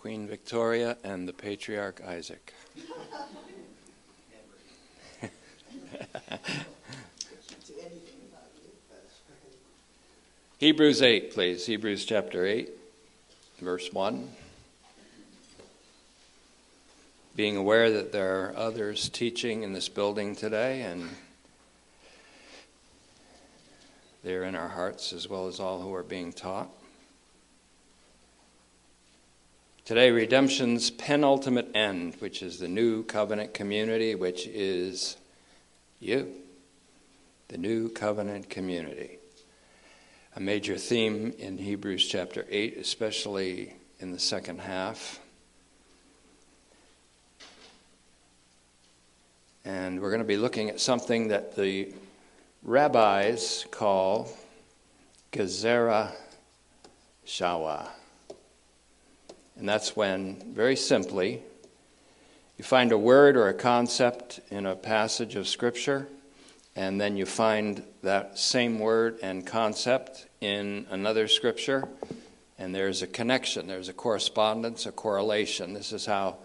Queen Victoria, and the Patriarch Isaac. Hebrews 8, please. Hebrews chapter 8, verse 1. Being aware that there are others teaching in this building today, and they're in our hearts as well as all who are being taught. Today, redemption's penultimate end, which is the new covenant community, which is you, the new covenant community a major theme in Hebrews chapter 8, especially in the second half. And we're going to be looking at something that the rabbis call Gezerah Shawa. And that's when, very simply, you find a word or a concept in a passage of Scripture and then you find that same word and concept in another scripture, and there's a connection, there's a correspondence, a correlation. This is how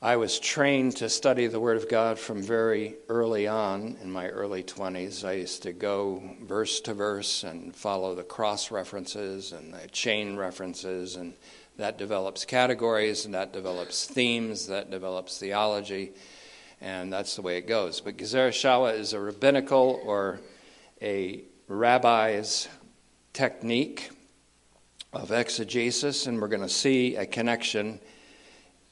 I was trained to study the Word of God from very early on in my early 20s. I used to go verse to verse and follow the cross references and the chain references, and that develops categories, and that develops themes, that develops theology and that's the way it goes. But Gezerah Shawa is a rabbinical or a rabbi's technique of exegesis, and we're going to see a connection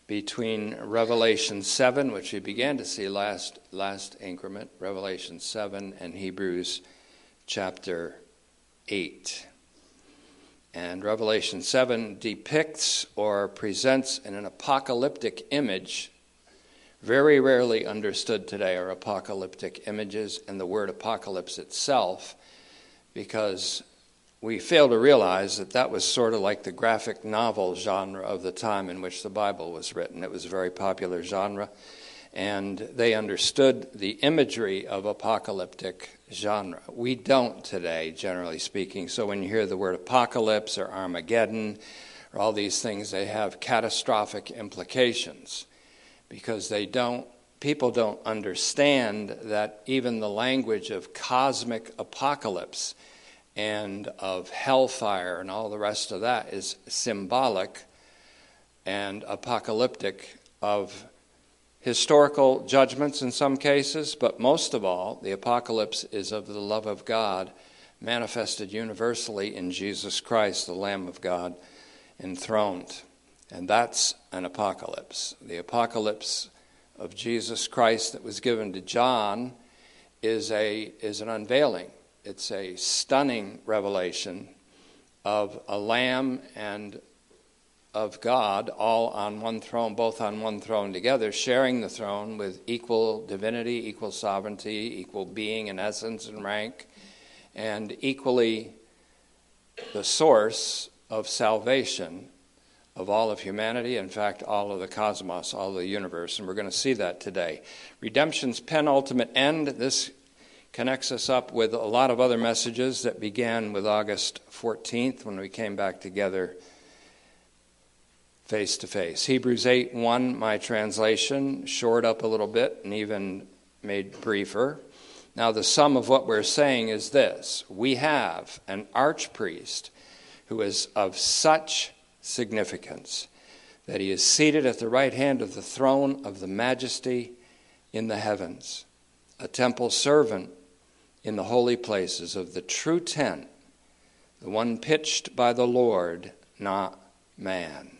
between Revelation 7, which we began to see last, last increment, Revelation 7, and Hebrews chapter 8. And Revelation 7 depicts or presents in an apocalyptic image very rarely understood today are apocalyptic images and the word apocalypse itself, because we fail to realize that that was sort of like the graphic novel genre of the time in which the Bible was written. It was a very popular genre, and they understood the imagery of apocalyptic genre. We don't today, generally speaking. So when you hear the word apocalypse or Armageddon or all these things, they have catastrophic implications because they don't people don't understand that even the language of cosmic apocalypse and of hellfire and all the rest of that is symbolic and apocalyptic of historical judgments in some cases, but most of all, the apocalypse is of the love of God manifested universally in Jesus Christ, the Lamb of God, enthroned. And that's an apocalypse. The apocalypse of Jesus Christ that was given to John is, a, is an unveiling. It's a stunning revelation of a lamb and of God all on one throne, both on one throne together, sharing the throne with equal divinity, equal sovereignty, equal being and essence and rank, and equally the source of salvation of all of humanity, in fact, all of the cosmos, all of the universe, and we're going to see that today. Redemption's penultimate end, this connects us up with a lot of other messages that began with August 14th when we came back together face to face. Hebrews 8 1, my translation, shored up a little bit and even made briefer. Now, the sum of what we're saying is this we have an archpriest who is of such significance that he is seated at the right hand of the throne of the majesty in the heavens, a temple servant in the holy places of the true tent, the one pitched by the Lord, not man.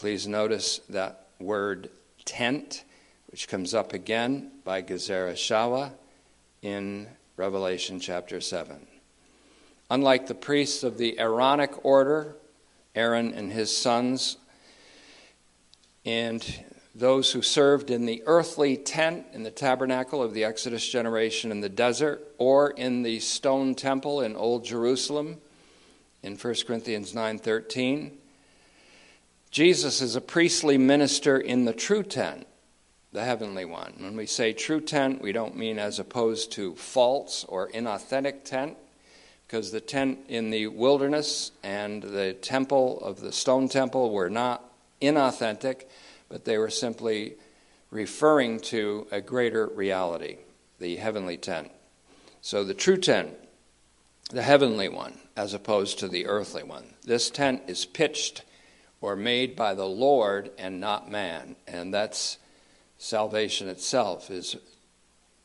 Please notice that word tent, which comes up again by Gezerah Shawa in Revelation chapter 7. Unlike the priests of the Aaronic order, Aaron and his sons, and those who served in the earthly tent in the tabernacle of the Exodus generation in the desert, or in the stone temple in Old Jerusalem in 1 Corinthians 9:13. Jesus is a priestly minister in the true tent, the heavenly one. When we say true tent, we don't mean as opposed to false or inauthentic tent because the tent in the wilderness and the temple of the stone temple were not inauthentic, but they were simply referring to a greater reality, the heavenly tent. So the true tent, the heavenly one, as opposed to the earthly one. This tent is pitched or made by the Lord and not man, and that's salvation itself is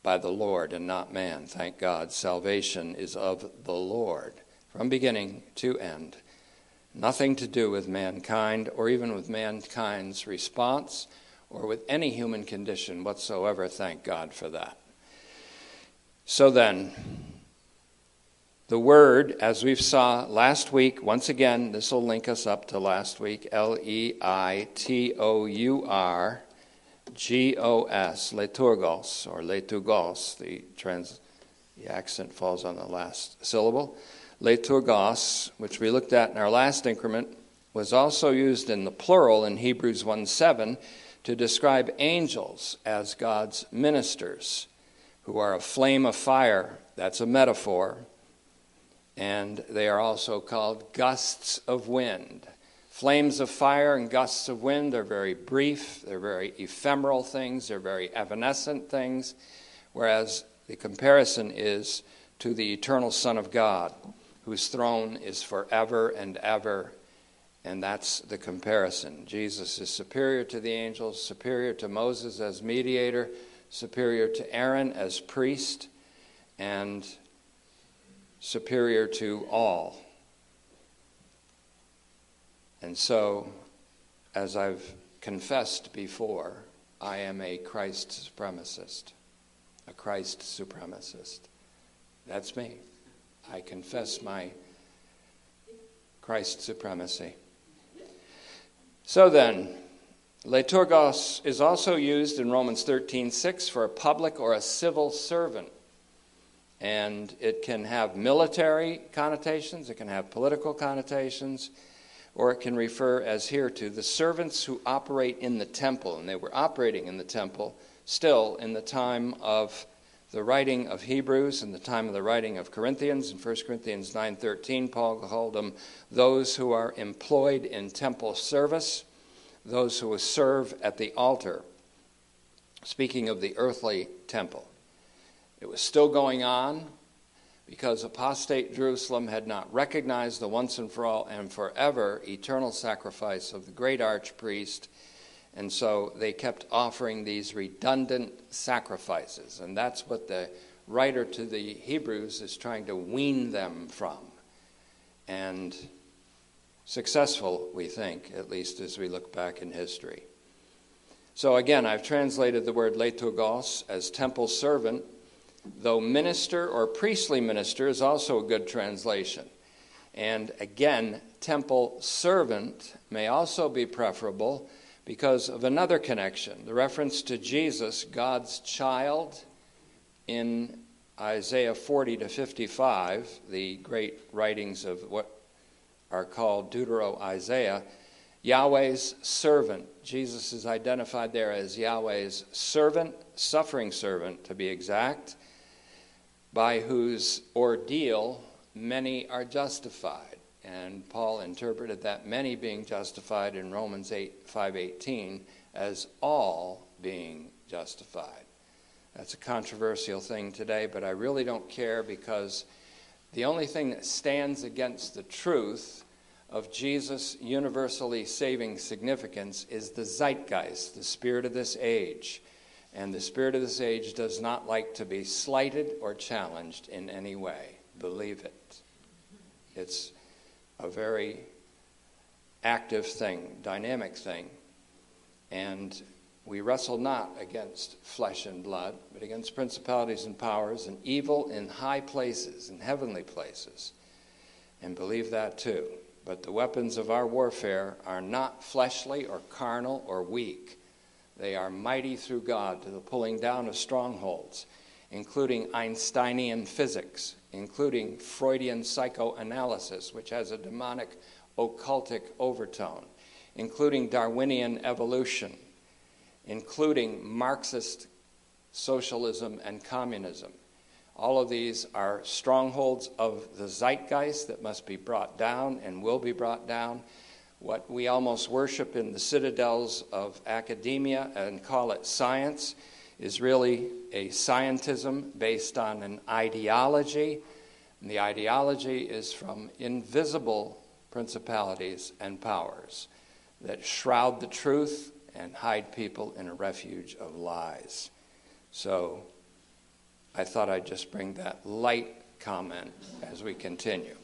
by the Lord and not man. Thank God. Salvation is of the Lord from beginning to end. Nothing to do with mankind or even with mankind's response or with any human condition whatsoever. Thank God for that. So then, the word, as we saw last week, once again, this will link us up to last week L E I T O U R G O S, liturgos, or liturgos. The, trans, the accent falls on the last syllable. Liturgos, which we looked at in our last increment, was also used in the plural in Hebrews 1 7 to describe angels as God's ministers, who are a flame of fire. That's a metaphor. And they are also called gusts of wind. Flames of fire and gusts of wind are very brief, they're very ephemeral things, they're very evanescent things, whereas the comparison is to the eternal Son of God, whose throne is forever and ever and that's the comparison. Jesus is superior to the angels, superior to Moses as mediator, superior to Aaron as priest, and superior to all. And so, as I've confessed before, I am a Christ supremacist. A Christ supremacist. That's me. I confess my Christ supremacy. So then, liturgos is also used in Romans 13:6 for a public or a civil servant. And it can have military connotations, it can have political connotations, or it can refer, as here, to the servants who operate in the temple. And they were operating in the temple still in the time of the writing of Hebrews and the time of the writing of Corinthians. In 1 Corinthians 9:13, Paul called them those who are employed in temple service, those who serve at the altar. Speaking of the earthly temple, it was still going on because apostate Jerusalem had not recognized the once and for all and forever eternal sacrifice of the great archpriest and so they kept offering these redundant sacrifices. And that's what the writer to the Hebrews is trying to wean them from. And successful, we think, at least as we look back in history. So again, I've translated the word liturgos as temple servant, though minister or priestly minister is also a good translation. And again, temple servant may also be preferable because of another connection the reference to Jesus, God's child, in Isaiah 40 to 55, the great writings of what are called Deutero Isaiah. Yahweh's servant. Jesus is identified there as Yahweh's servant, suffering servant to be exact, by whose ordeal many are justified. And Paul interpreted that many being justified in Romans 8, 5.18 as all being justified. That's a controversial thing today, but I really don't care because the only thing that stands against the truth of Jesus' universally saving significance is the zeitgeist, the spirit of this age. And the spirit of this age does not like to be slighted or challenged in any way. Believe it. It's a very active thing, dynamic thing. And we wrestle not against flesh and blood, but against principalities and powers and evil in high places, in heavenly places. And believe that too. But the weapons of our warfare are not fleshly or carnal or weak. They are mighty through God to the pulling down of strongholds, including Einsteinian physics, including Freudian psychoanalysis, which has a demonic occultic overtone, including Darwinian evolution, including Marxist socialism and communism. All of these are strongholds of the zeitgeist that must be brought down and will be brought down. What we almost worship in the citadels of academia and call it science is really a scientism based on an ideology. And the ideology is from invisible principalities and powers that shroud the truth and hide people in a refuge of lies. So I thought I'd just bring that light comment as we continue.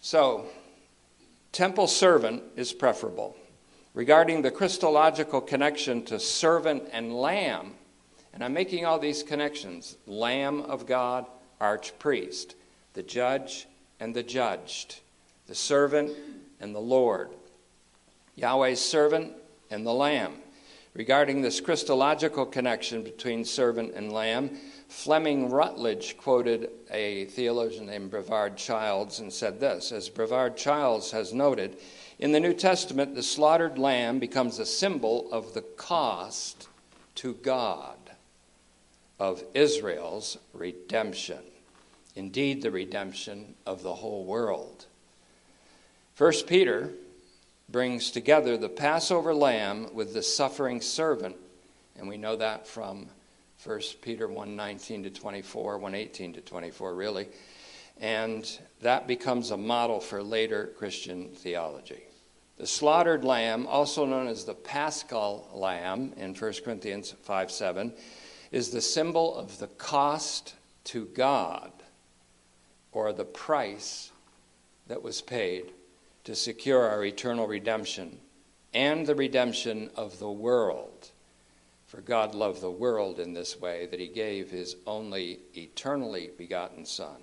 So, temple servant is preferable. Regarding the Christological connection to servant and lamb, and I'm making all these connections Lamb of God, archpriest, the judge and the judged, the servant and the Lord, Yahweh's servant and the lamb. Regarding this Christological connection between servant and lamb, Fleming Rutledge quoted a theologian named Brevard Childs and said this As Brevard Childs has noted, in the New Testament, the slaughtered lamb becomes a symbol of the cost to God of Israel's redemption. Indeed, the redemption of the whole world. First Peter brings together the Passover lamb with the suffering servant. And we know that from 1 Peter 1:19 to 24, 1:18 to 24 really. And that becomes a model for later Christian theology. The slaughtered lamb, also known as the paschal lamb in 1 Corinthians 5 7, is the symbol of the cost to God or the price that was paid to secure our eternal redemption and the redemption of the world. For God loved the world in this way that he gave his only eternally begotten Son.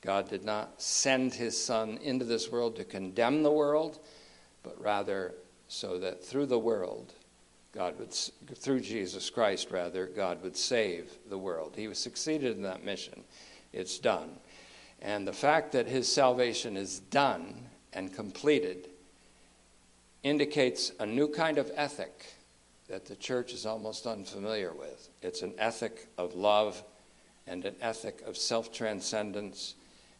God did not send his Son into this world to condemn the world, but rather so that through the world, God would, through Jesus Christ, rather, God would save the world. He was succeeded in that mission. It's done. And the fact that his salvation is done and completed indicates a new kind of ethic that the church is almost unfamiliar with. It's an ethic of love and an ethic of self transcendence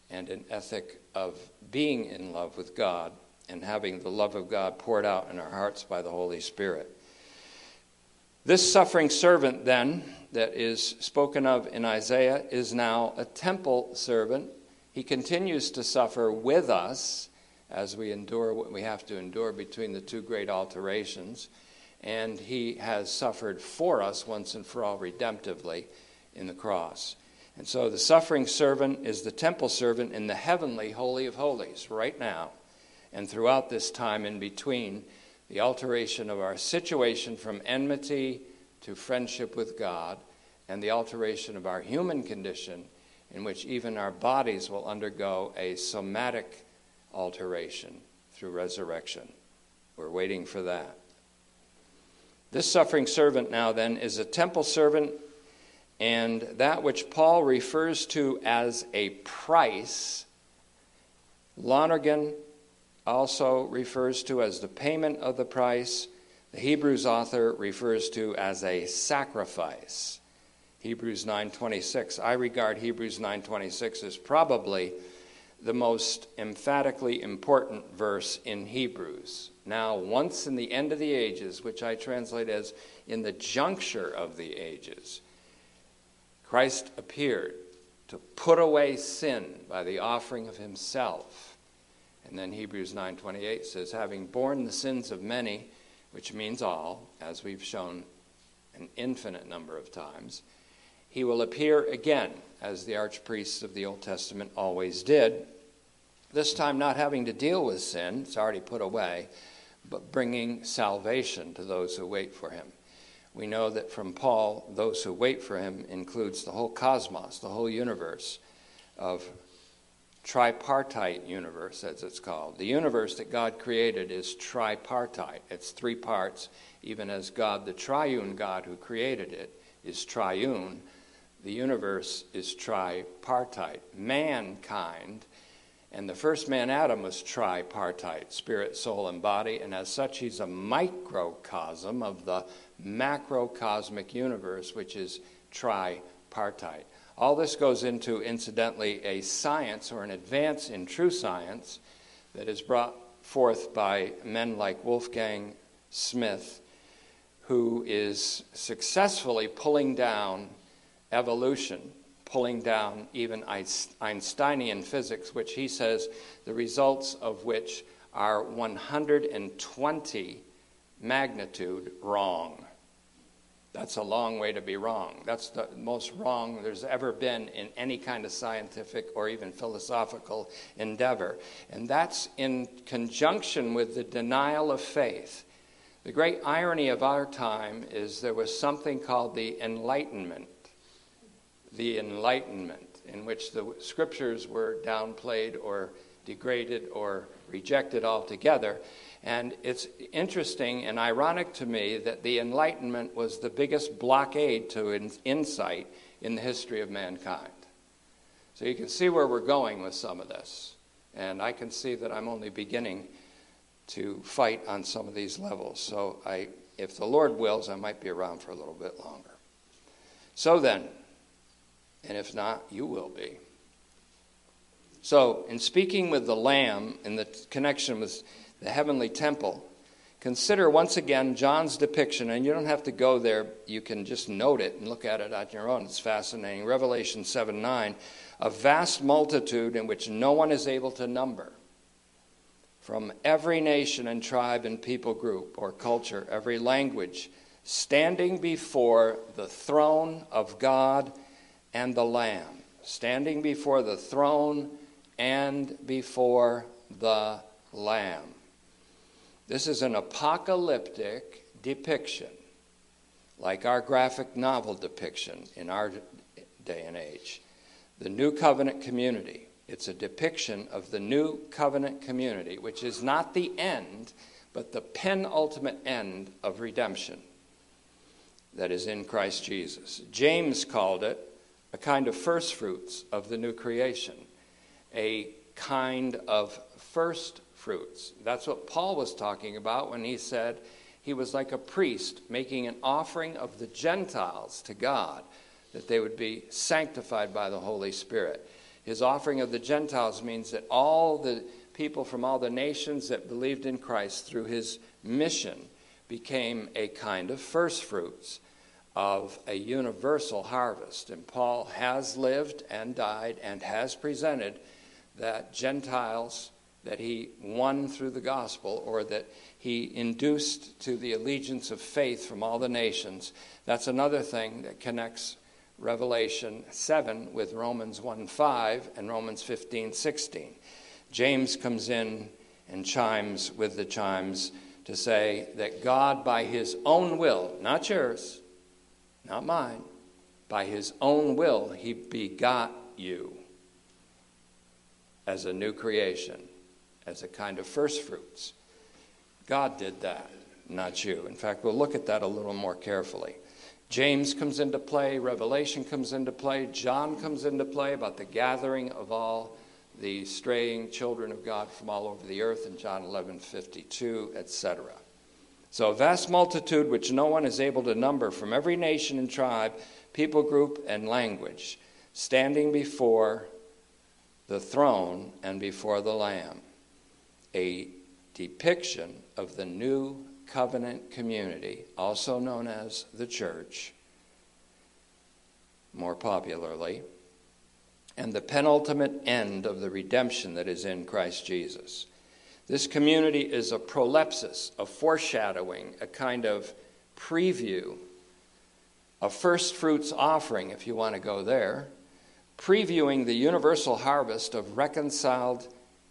and an ethic of being in love with God and having the love of God poured out in our hearts by the Holy Spirit. This suffering servant, then, that is spoken of in Isaiah, is now a temple servant. He continues to suffer with us as we endure what we have to endure between the two great alterations. And he has suffered for us once and for all redemptively in the cross. And so the suffering servant is the temple servant in the heavenly Holy of Holies right now and throughout this time in between the alteration of our situation from enmity to friendship with God and the alteration of our human condition in which even our bodies will undergo a somatic alteration through resurrection. We're waiting for that. This suffering servant now, then, is a temple servant, and that which Paul refers to as a price, Lonergan also refers to as the payment of the price. The Hebrews author refers to as a sacrifice. Hebrews 9:26. I regard Hebrews 9:26 as probably the most emphatically important verse in Hebrews. Now, once in the end of the ages, which I translate as in the juncture of the ages, Christ appeared to put away sin by the offering of himself. And then Hebrews 9:28 says having borne the sins of many, which means all, as we've shown an infinite number of times, he will appear again, as the archpriests of the Old Testament always did, this time not having to deal with sin, it's already put away, but bringing salvation to those who wait for him. We know that from Paul, those who wait for him includes the whole cosmos, the whole universe of tripartite universe, as it's called. The universe that God created is tripartite. It's three parts, even as God, the triune God who created it, is triune the universe is tripartite. Mankind, and the first man, Adam, was tripartite spirit, soul, and body, and as such, he's a microcosm of the macrocosmic universe, which is tripartite. All this goes into, incidentally, a science or an advance in true science that is brought forth by men like Wolfgang Smith, who is successfully pulling down evolution, pulling down even Einsteinian physics, which he says the results of which are 120 magnitude wrong. That's a long way to be wrong. That's the most wrong there's ever been in any kind of scientific or even philosophical endeavor. And that's in conjunction with the denial of faith. The great irony of our time is there was something called the Enlightenment. The Enlightenment, in which the scriptures were downplayed or degraded or rejected altogether. And it's interesting and ironic to me that the Enlightenment was the biggest blockade to in- insight in the history of mankind. So you can see where we're going with some of this. And I can see that I'm only beginning to fight on some of these levels. So I, if the Lord wills, I might be around for a little bit longer. So then, and if not, you will be. So, in speaking with the Lamb in the connection with the heavenly temple, consider once again John's depiction, and you don't have to go there, you can just note it and look at it on your own. It's fascinating. Revelation 7 9, a vast multitude in which no one is able to number, from every nation and tribe and people group or culture, every language, standing before the throne of God and the Lamb. Standing before the throne and before the Lamb. This is an apocalyptic depiction, like our graphic novel depiction in our day and age. The New Covenant community. It's a depiction of the New Covenant community, which is not the end, but the penultimate end of redemption that is in Christ Jesus. James called it a kind of first fruits of the new creation, a kind of first fruits. That's what Paul was talking about when he said he was like a priest making an offering of the Gentiles to God, that they would be sanctified by the Holy Spirit. His offering of the Gentiles means that all the people from all the nations that believed in Christ through his mission became a kind of first fruits of a universal harvest. And Paul has lived and died and has presented that Gentiles that he won through the gospel or that he induced to the allegiance of faith from all the nations. That's another thing that connects Revelation 7 with Romans 1 5 and Romans 15 16. James comes in and chimes with the chimes to say that God, by his own will, not yours, not mine, by his own will, he begot you as a new creation as a kind of first fruits. God did that, not you. In fact, we'll look at that a little more carefully. James comes into play, Revelation comes into play, John comes into play about the gathering of all the straying children of God from all over the earth in John 11 52, etc. So, a vast multitude which no one is able to number from every nation and tribe, people group, and language, standing before the throne and before the Lamb a depiction of the new covenant community, also known as the church, more popularly, and the penultimate end of the redemption that is in Christ Jesus. This community is a prolepsis, a foreshadowing, a kind of preview, a first fruits offering, if you want to go there, previewing the universal harvest of reconciled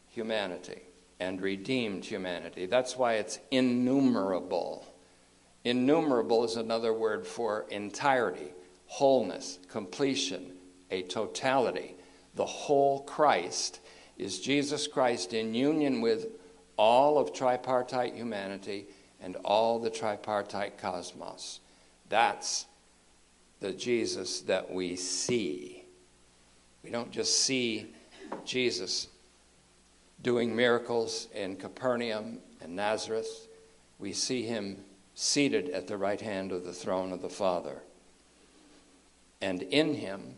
humanity and redeemed humanity. That's why it's innumerable. Innumerable is another word for entirety, wholeness, completion, a totality. The whole Christ is Jesus Christ in union with all of tripartite humanity and all the tripartite cosmos. That's the Jesus that we see. We don't just see Jesus doing miracles in Capernaum and Nazareth. We see him seated at the right hand of the throne of the Father. And in him,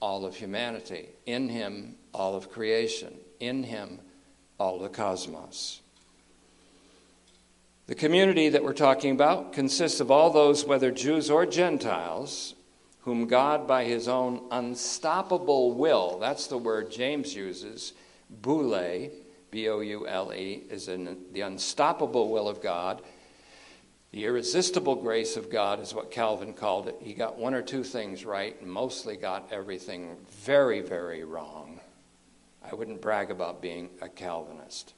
all of humanity. In him, all of creation. In him, all the cosmos. The community that we're talking about consists of all those, whether Jews or Gentiles, whom God, by his own unstoppable will, that's the word James uses, boule, B O U L E, is in the unstoppable will of God. The irresistible grace of God is what Calvin called it. He got one or two things right and mostly got everything very, very wrong. I wouldn't brag about being a Calvinist.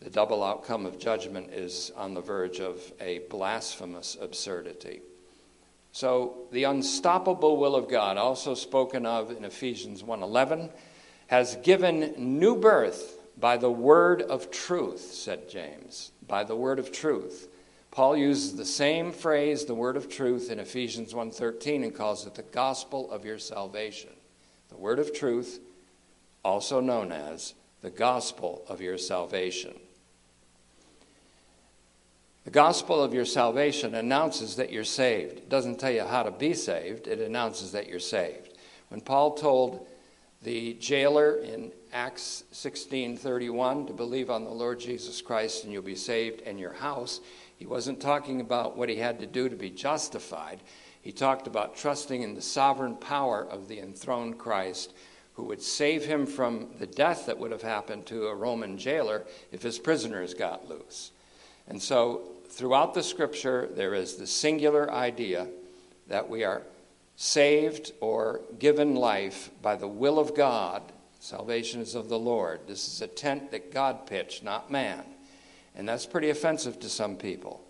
The double outcome of judgment is on the verge of a blasphemous absurdity. So the unstoppable will of God, also spoken of in Ephesians 1:11, has given new birth by the word of truth, said James, by the word of truth. Paul uses the same phrase, the word of truth, in Ephesians 1:13 and calls it the gospel of your salvation. The word of truth, also known as the gospel of your salvation. The gospel of your salvation announces that you're saved. It doesn't tell you how to be saved, it announces that you're saved. When Paul told the jailer in Acts 16:31 to believe on the Lord Jesus Christ and you'll be saved and your house, he wasn't talking about what he had to do to be justified. He talked about trusting in the sovereign power of the enthroned Christ who would save him from the death that would have happened to a Roman jailer if his prisoners got loose. And so throughout the scripture, there is the singular idea that we are saved or given life by the will of God. Salvation is of the Lord. This is a tent that God pitched, not man. And that's pretty offensive to some people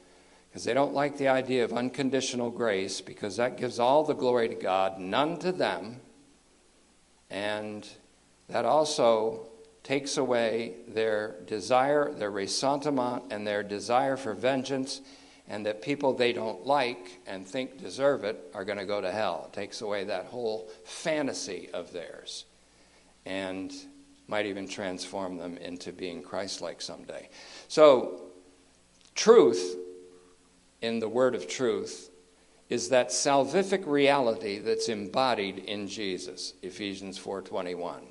because they don't like the idea of unconditional grace because that gives all the glory to God, none to them. And that also takes away their desire, their ressentiment, and their desire for vengeance, and that people they don't like and think deserve it are going to go to hell. It takes away that whole fantasy of theirs and might even transform them into being Christ like someday. So, truth in the word of truth is that salvific reality that's embodied in Jesus, Ephesians 4:21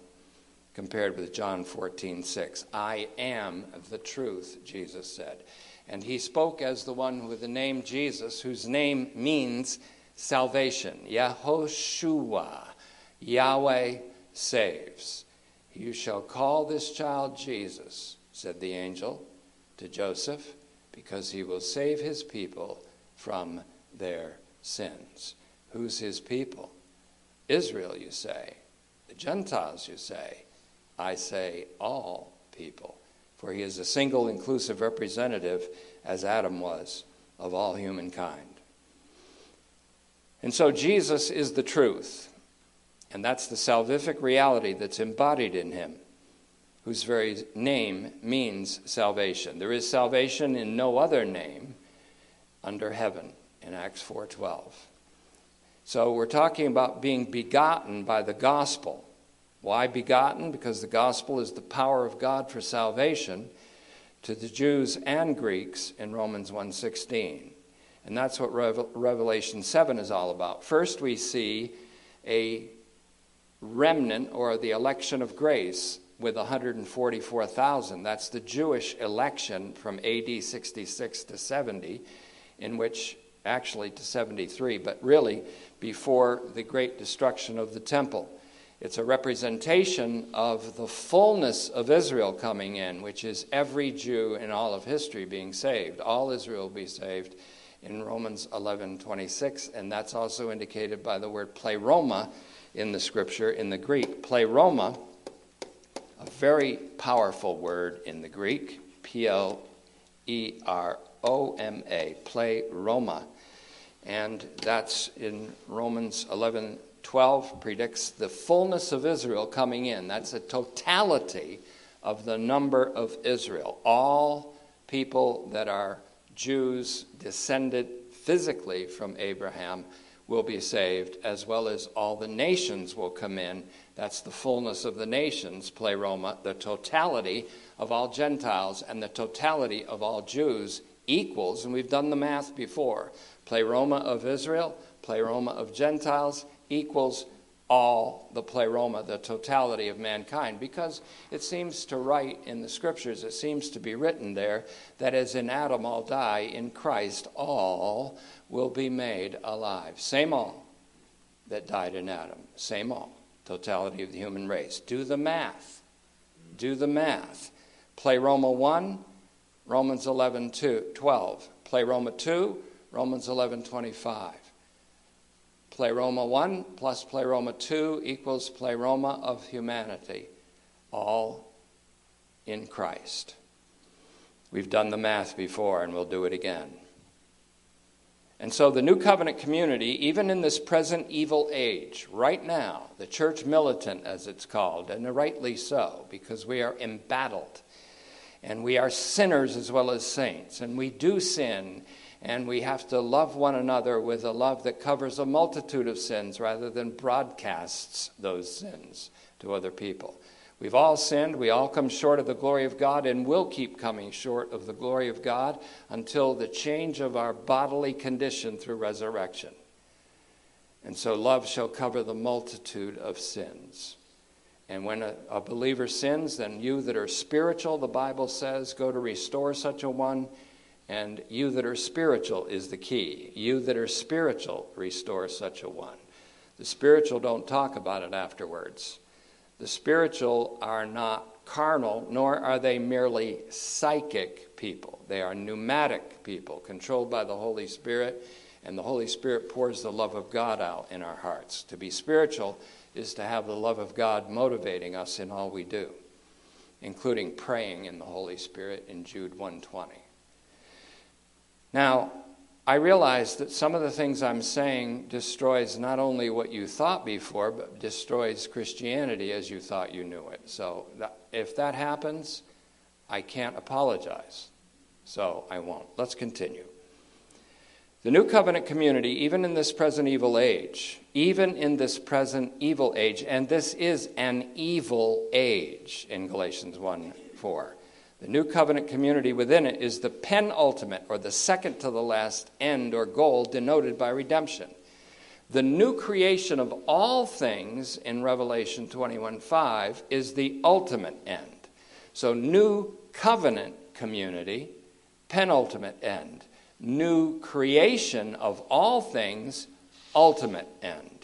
compared with John 14:6. I am the truth, Jesus said. And he spoke as the one with the name Jesus, whose name means salvation. Yehoshua, Yahweh saves. You shall call this child Jesus, said the angel to Joseph, because he will save his people from their sins. Who's his people? Israel, you say. The Gentiles, you say. I say all people, for he is a single inclusive representative, as Adam was, of all humankind. And so Jesus is the truth, and that's the salvific reality that's embodied in him, whose very name means salvation. There is salvation in no other name under heaven in Acts 4:12. So we're talking about being begotten by the gospel. Why begotten? Because the gospel is the power of God for salvation to the Jews and Greeks in Romans 1:16. And that's what Revelation 7 is all about. First we see a remnant or the election of grace with 144,000. That's the Jewish election from AD 66 to 70 in which actually to 73, but really before the great destruction of the temple. It's a representation of the fullness of Israel coming in, which is every Jew in all of history being saved. All Israel will be saved in Romans 11:26, and that's also indicated by the word pleroma in the scripture in the Greek. Pleroma, a very powerful word in the Greek, P L E R O M A, pleroma. And that's in Romans 11 12 predicts the fullness of Israel coming in. That's a totality of the number of Israel. All people that are Jews descended physically from Abraham will be saved, as well as all the nations will come in. That's the fullness of the nations, pleroma, the totality of all Gentiles and the totality of all Jews equals, and we've done the math before, pleroma of Israel, pleroma of Gentiles, equals all the pleroma, the totality of mankind, because it seems to write in the scriptures, it seems to be written there, that as in Adam all die, in Christ all will be made alive. Same all that died in Adam, same all, totality of the human race. Do the math. Do the math. Pleroma 1, Romans 11, 2, 12. Pleroma 2, Romans 11, 25. Pleroma 1 plus Pleroma 2 equals Pleroma of humanity, all in Christ. We've done the math before and we'll do it again. And so, the New Covenant community, even in this present evil age, right now, the church militant, as it's called, and rightly so, because we are embattled. And we are sinners as well as saints. And we do sin and we have to love one another with a love that covers a multitude of sins rather than broadcasts those sins to other people. We've all sinned, we all come short of the glory of God, and will keep coming short of the glory of God until the change of our bodily condition through resurrection. And so love shall cover the multitude of sins. And when a, a, believer sins, then you that are spiritual, the Bible says, go to restore such a one and you that are spiritual is the key. You that are spiritual, restore such a one. The spiritual don't talk about it afterwards. The spiritual are not carnal, nor are they merely psychic people. They are pneumatic people, controlled by the Holy Spirit, and the Holy Spirit pours the love of God out in our hearts. To be spiritual is to have the love of God motivating us in all we do, including praying in the Holy Spirit in Jude 120. Now, I realize that some of the things I'm saying destroys not only what you thought before, but destroys Christianity as you thought you knew it. So if that happens, I can't apologize. So I won't. Let's continue. The new covenant community, even in this present evil age, even in this present evil age, and this is an evil age in Galatians 1 4. The new covenant community within it is the penultimate or the second to the last end or goal denoted by redemption. The new creation of all things in Revelation 21:5 is the ultimate end. So new covenant community, penultimate end. New creation of all things, ultimate end.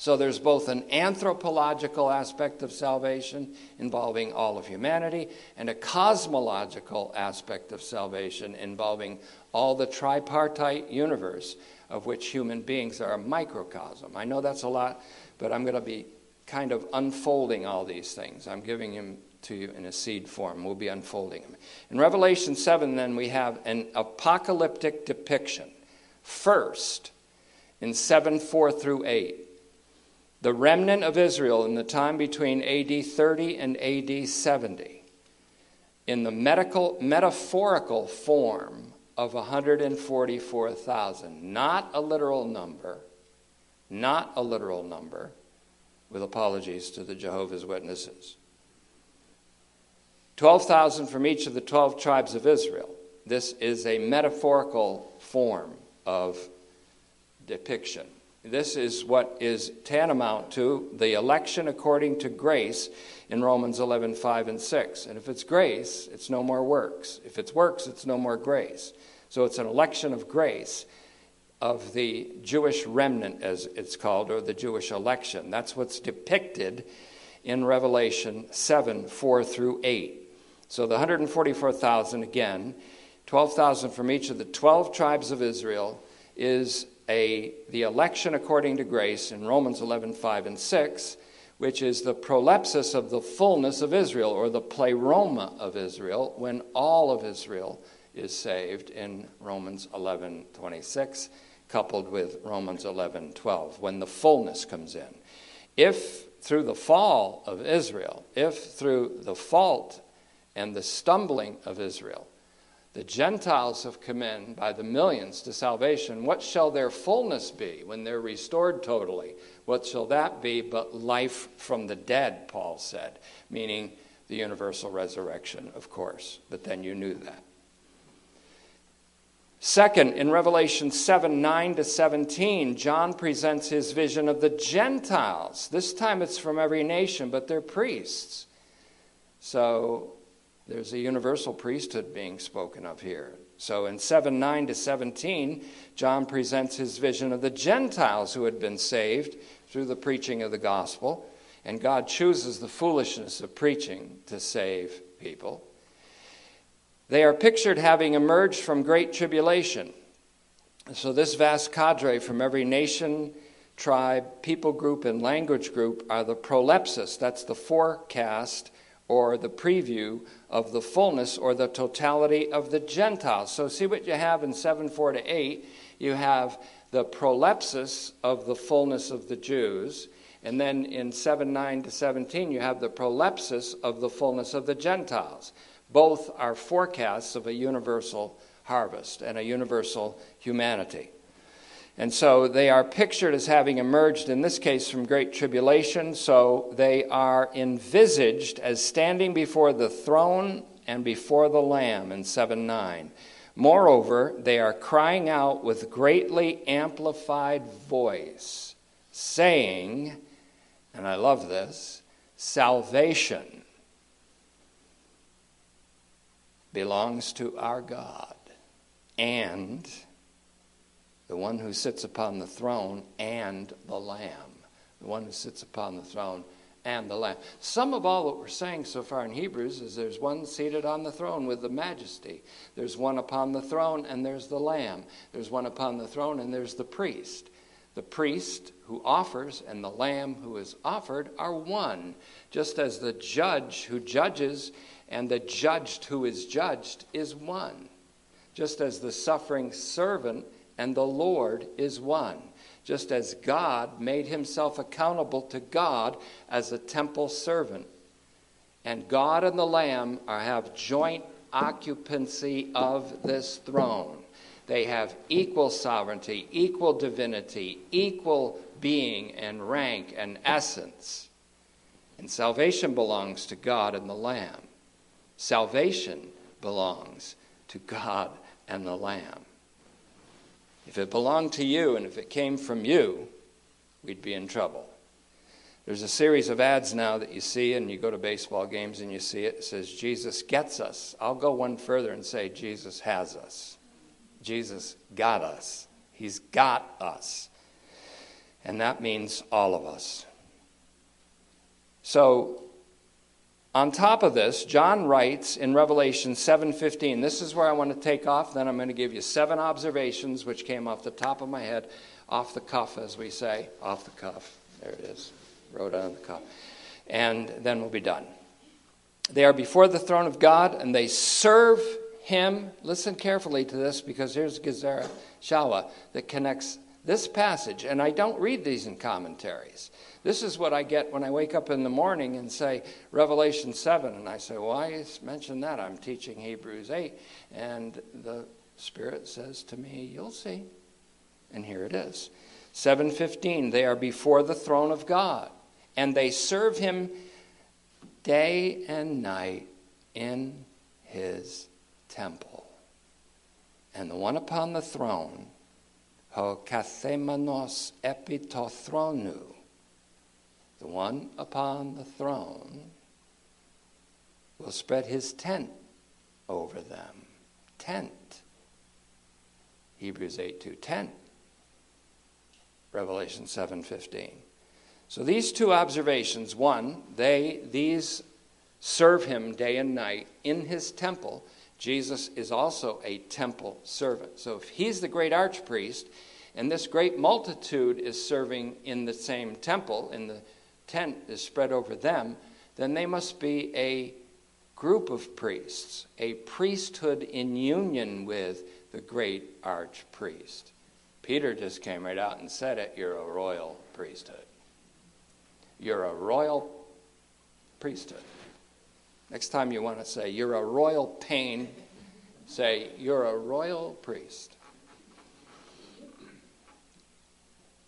So there's both an anthropological aspect of salvation involving all of humanity and a cosmological aspect of salvation involving all the tripartite universe of which human beings are a microcosm. I know that's a lot, but I'm going to be kind of unfolding all these things. I'm giving them to you in a seed form. We'll be unfolding them. In Revelation 7, then, we have an apocalyptic depiction. First, in 7 4 through 8 the remnant of Israel in the time between AD 30 and AD 70 in the medical, metaphorical form of 144,000. Not a literal number, not a literal number, with apologies to the Jehovah's Witnesses. 12,000 from each of the 12 tribes of Israel. This is a metaphorical form of depiction. This is what is tantamount to the election according to grace in Romans 11, 5 and 6. And if it's grace, it's no more works. If it's works, it's no more grace. So it's an election of grace of the Jewish remnant, as it's called, or the Jewish election. That's what's depicted in Revelation 7, 4 through 8. So the 144,000, again, 12,000 from each of the 12 tribes of Israel, is a, the election according to grace in Romans 11, 5 and 6, which is the prolepsis of the fullness of Israel, or the pleroma of Israel, when all of Israel is saved in Romans 11, 26, coupled with Romans 11, 12, when the fullness comes in. If through the fall of Israel, if through the fault and the stumbling of Israel, the Gentiles have come in by the millions to salvation. What shall their fullness be when they're restored totally? What shall that be but life from the dead, Paul said, meaning the universal resurrection, of course. But then you knew that. Second, in Revelation 7 9 to 17, John presents his vision of the Gentiles. This time it's from every nation, but they're priests. So there's a universal priesthood being spoken of here. So in 7 9 to 17, John presents his vision of the Gentiles who had been saved through the preaching of the gospel. And God chooses the foolishness of preaching to save people. They are pictured having emerged from great tribulation. So, this vast cadre from every nation, tribe, people group, and language group are the prolepsis. That's the forecast or the preview of the fullness or the totality of the Gentiles. So, see what you have in 7 4 to 8. You have the prolepsis of the fullness of the Jews. And then in 7 9 to 17, you have the prolepsis of the fullness of the Gentiles. Both are forecasts of a universal harvest and a universal humanity. And so they are pictured as having emerged, in this case, from great tribulation. So they are envisaged as standing before the throne and before the Lamb in 7 9. Moreover, they are crying out with greatly amplified voice, saying, and I love this, salvation belongs to our God and the one who sits upon the throne and the Lamb. The one who sits upon the throne and the Lamb. Some of all that we're saying so far in Hebrews is there's one seated on the throne with the majesty. There's one upon the throne and there's the Lamb. There's one upon the throne and there's the priest. The priest who offers and the lamb who is offered are one, just as the judge who judges and the judged who is judged is one, just as the suffering servant and the Lord is one, just as God made himself accountable to God as a temple servant. And God and the Lamb are, have joint occupancy of this throne. They have equal sovereignty, equal divinity, equal being and rank and essence. And salvation belongs to God and the Lamb. Salvation belongs to God and the Lamb. If it belonged to you and if it came from you, we'd be in trouble. There's a series of ads now that you see, and you go to baseball games and you see it. It says, Jesus gets us. I'll go one further and say, Jesus has us. Jesus got us. He's got us. And that means all of us. So on top of this, John writes in Revelation 7:15. This is where I want to take off, then I'm going to give you seven observations which came off the top of my head, off the cuff as we say, off the cuff. There it is. Wrote on the cuff. And then we'll be done. They are before the throne of God and they serve him. Listen carefully to this because here's Gezerah Shawa that connects this passage, and I don't read these in commentaries. This is what I get when I wake up in the morning and say Revelation 7, and I say, Why mention that? I'm teaching Hebrews 8. And the Spirit says to me, You'll see. And here it is. 7:15 They are before the throne of God, and they serve him day and night in his temple. And the one upon the throne ho kathemanos epitothronu, the one upon the throne, will spread his tent over them. Tent. Hebrews 8 2. Tent. Revelation 7 15. So these two observations one, they, these serve him day and night in his temple Jesus is also a temple servant. So if he's the great archpriest, and this great multitude is serving in the same temple, in the tent is spread over them, then they must be a group of priests, a priesthood in union with the great archpriest. Peter just came right out and said it you're a royal priesthood. You're a royal priesthood. Next time you want to say, You're a royal pain, say, You're a royal priest.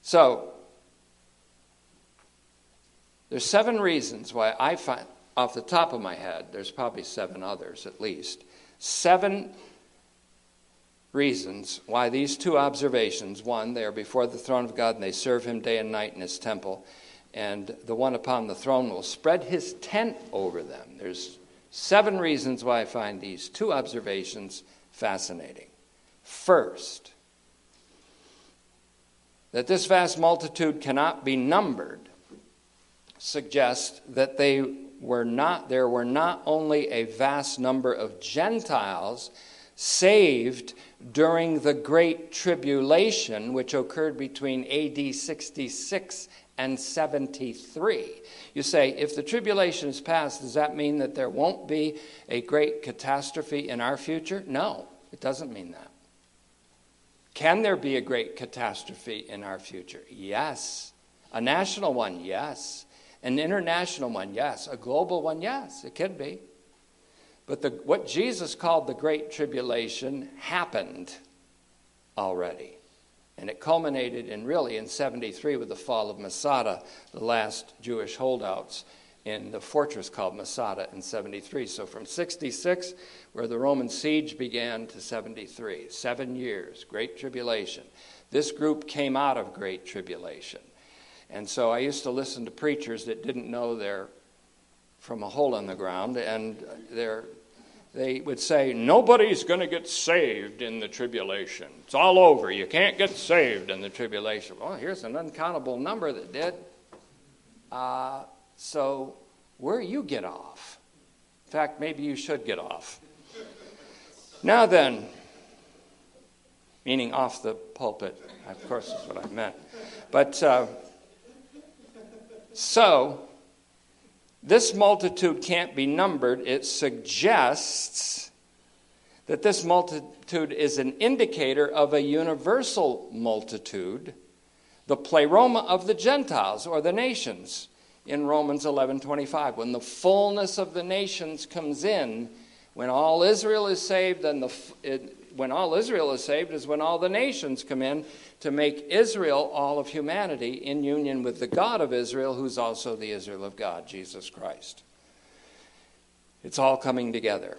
So, there's seven reasons why I find, off the top of my head, there's probably seven others at least, seven reasons why these two observations one, they are before the throne of God and they serve him day and night in his temple, and the one upon the throne will spread his tent over them. There's seven reasons why I find these two observations fascinating. First, that this vast multitude cannot be numbered suggests that they were not there were not only a vast number of Gentiles saved during the Great Tribulation, which occurred between AD 66 and 73. You say, if the tribulation is past, does that mean that there won't be a great catastrophe in our future? No, it doesn't mean that. Can there be a great catastrophe in our future? Yes. A national one? Yes. An international one? Yes. A global one? Yes, it could be. But the, what Jesus called the Great Tribulation happened already. And it culminated in really in 73 with the fall of Masada, the last Jewish holdouts in the fortress called Masada in 73. So from 66, where the Roman siege began, to 73, seven years, Great Tribulation. This group came out of Great Tribulation. And so I used to listen to preachers that didn't know they're from a hole in the ground, and they would say, Nobody's going to get saved in the tribulation. It's all over. You can't get saved in the tribulation. Well, here's an uncountable number that did. Uh, so, where you get off? In fact, maybe you should get off. Now then, meaning off the pulpit, of course, is what I meant. But uh, so, this multitude can't be numbered. It suggests that this multitude is an indicator of a universal multitude, the pleroma of the Gentiles or the nations in Romans 11:25 when the fullness of the nations comes in when all Israel is saved then the when all Israel is saved is when all the nations come in to make Israel all of humanity in union with the God of Israel, who's also the Israel of God, Jesus Christ. It's all coming together.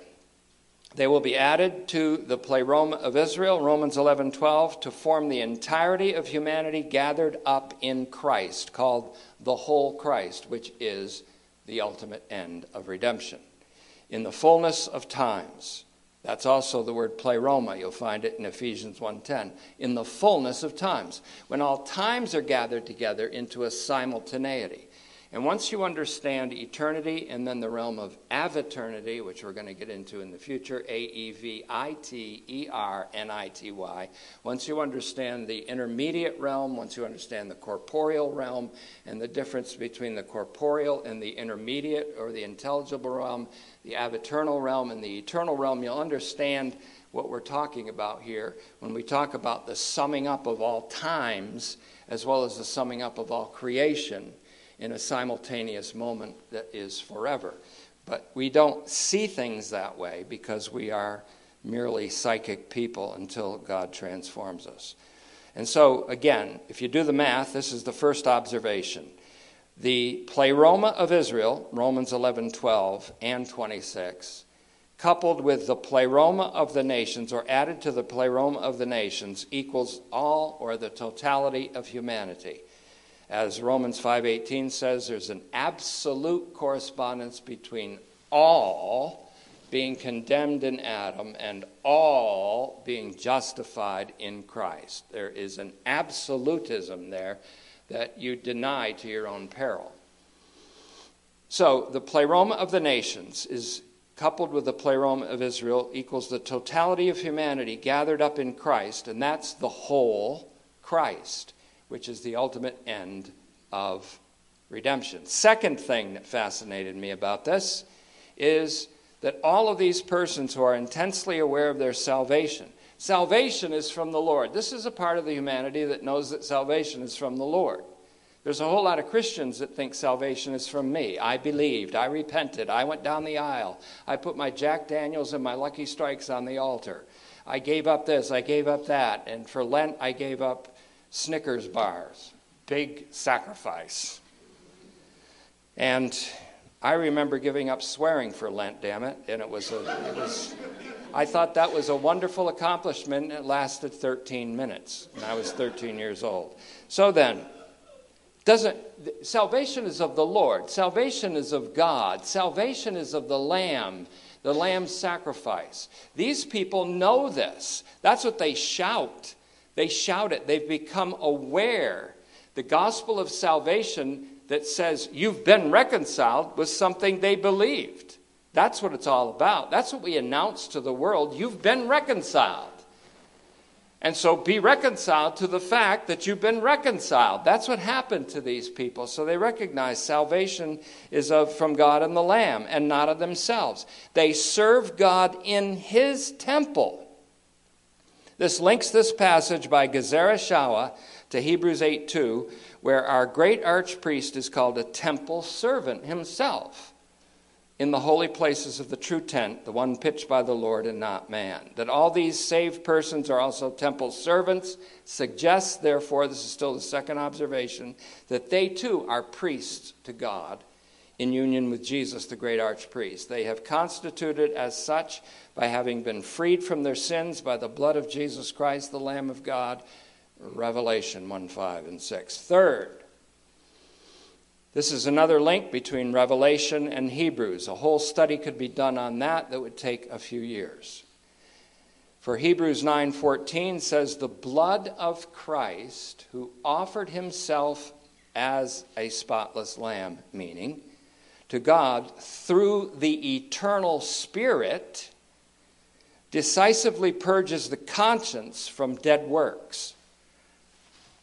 They will be added to the pleroma of Israel, Romans 11:12, to form the entirety of humanity gathered up in Christ, called the whole Christ, which is the ultimate end of redemption. In the fullness of times, that's also the word pleroma. You'll find it in Ephesians 1:10. In the fullness of times, when all times are gathered together into a simultaneity. And once you understand eternity and then the realm of aeviternity, which we're going to get into in the future, A E V I T E R N I T Y, once you understand the intermediate realm, once you understand the corporeal realm and the difference between the corporeal and the intermediate or the intelligible realm, the aeviternal realm and the eternal realm, you'll understand what we're talking about here when we talk about the summing up of all times as well as the summing up of all creation in a simultaneous moment that is forever. But we don't see things that way because we are merely psychic people until God transforms us. And so, again, if you do the math, this is the first observation. The pleroma of Israel, Romans 11, 12, and 26, coupled with the pleroma of the nations, or added to the pleroma of the nations, equals all or the totality of humanity. As Romans 5:18 says, there's an absolute correspondence between all being condemned in Adam and all being justified in Christ. There is an absolutism there that you deny to your own peril. So, the pleroma of the nations is coupled with the pleroma of Israel equals the totality of humanity gathered up in Christ, and that's the whole Christ which is the ultimate end of redemption. Second thing that fascinated me about this is that all of these persons who are intensely aware of their salvation, salvation is from the Lord. This is a part of the humanity that knows that salvation is from the Lord. There's a whole lot of Christians that think salvation is from me. I believed, I repented, I went down the aisle, I put my Jack Daniels and my Lucky Strikes on the altar. I gave up this, I gave up that, and for Lent I gave up Snickers bars. Big sacrifice. And I remember giving up swearing for Lent, damn it, and it was a, it was. I thought that was a wonderful accomplishment. It lasted 13 minutes, and I was 13 years old. So then, doesn't salvation is of the Lord. Salvation is of God. Salvation is of the Lamb, the Lamb's sacrifice. These people know this. That's what they shout. They shout it. They've become aware. The gospel of salvation that says you've been reconciled was something they believed. That's what it's all about. That's what we announce to the world. You've been reconciled. And so be reconciled to the fact that you've been reconciled. That's what happened to these people. So they recognize salvation is of, from God and the Lamb and not of themselves. They serve God in his temple. This links this passage by Gezerah Shawa to Hebrews 8 2, where our great archpriest is called a temple servant himself in the holy places of the true tent, the one pitched by the Lord and not man. That all these saved persons are also temple servants suggests, therefore, this is still the second observation, that they too are priests to God in union with Jesus, the great archpriest. They have constituted as such by having been freed from their sins by the blood of Jesus Christ, the Lamb of God. Revelation 1 5 and 6. Third, this is another link between Revelation and Hebrews. A whole study could be done on that that would take a few years. For Hebrews 9:14 says the blood of Christ who offered himself as a spotless lamb, meaning to God through the eternal spirit decisively purges the conscience from dead works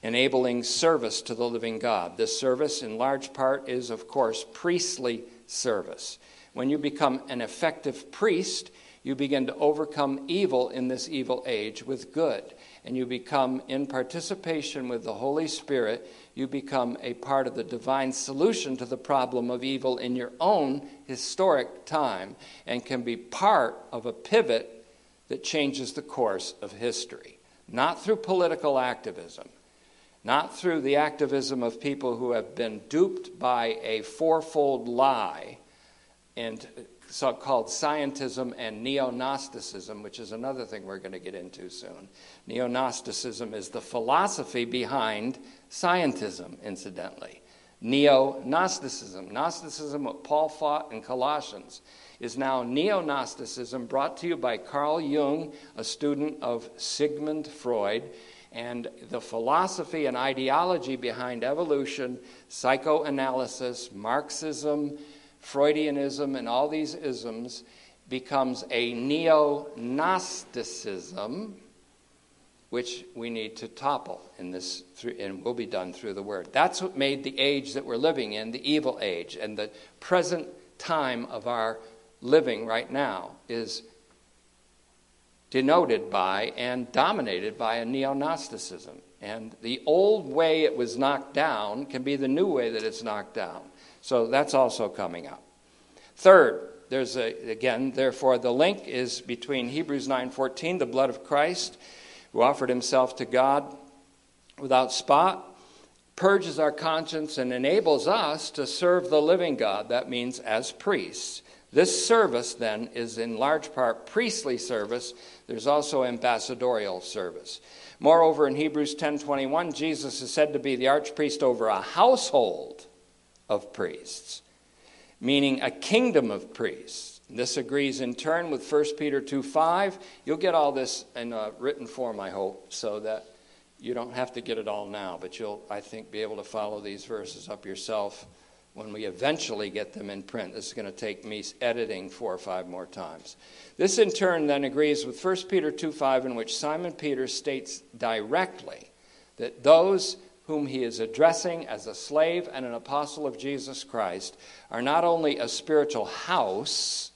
enabling service to the living God. This service, in large part, is, of course, priestly service. When you become an effective priest, you begin to overcome evil in this evil age with good. And you become, in participation with the Holy Spirit, you become a part of the divine solution to the problem of evil in your own historic time and can be part of a pivot that changes the course of history. Not through political activism, not through the activism of people who have been duped by a fourfold lie and so called scientism and neo Gnosticism, which is another thing we're going to get into soon. Neo Gnosticism is the philosophy behind scientism, incidentally. Neo Gnosticism. Gnosticism, what Paul fought in Colossians, is now neo Gnosticism brought to you by Carl Jung, a student of Sigmund Freud and the philosophy and ideology behind evolution, psychoanalysis, Marxism, Freudianism, and all these isms becomes a neo Gnosticism, which we need to topple in this, and will be done through the word. That's what made the age that we're living in the evil age, and the present time of our living right now is denoted by and dominated by a neo Gnosticism. And the old way it was knocked down can be the new way that it's knocked down. So that's also coming up. Third, there's a, again, therefore, the link is between Hebrews 9:14, the blood of Christ, who offered himself to God without spot, purges our conscience and enables us to serve the living God. That means as priests. This service, then, is in large part priestly service. There's also ambassadorial service. Moreover, in Hebrews 10:21, Jesus is said to be the archpriest over a household of priests, meaning a kingdom of priests. This agrees in turn with 1 Peter 2:5. You'll get all this in a written form, I hope, so that you don't have to get it all now, but you'll, I think, be able to follow these verses up yourself when we eventually get them in print. This is going to take me editing four or five more times. This, in turn, then agrees with 1 Peter 2 5, in which Simon Peter states directly that those whom he is addressing as a slave and an apostle of Jesus Christ are not only a spiritual house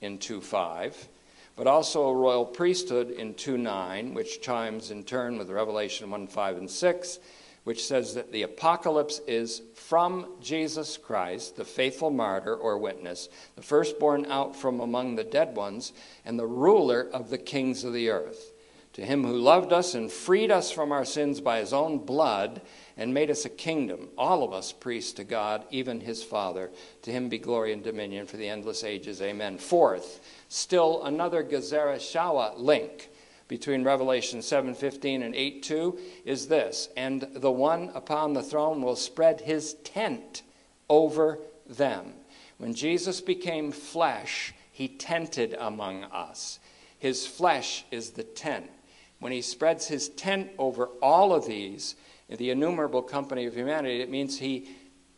in 2 5, but also a royal priesthood in 2 9, which chimes in turn with Revelation 1 5 and 6 which says that the apocalypse is from Jesus Christ, the faithful martyr or witness, the firstborn out from among the dead ones, and the ruler of the kings of the earth. To him who loved us and freed us from our sins by his own blood and made us a kingdom, all of us priests to God, even his Father. To him be glory and dominion for the endless ages. Amen. Fourth, still another Gezerah Shawa link between Revelation 7:15 and 8:2 is this, and the one upon the throne will spread his tent over them. When Jesus became flesh, he tented among us. His flesh is the tent. When he spreads his tent over all of these, the innumerable company of humanity, it means he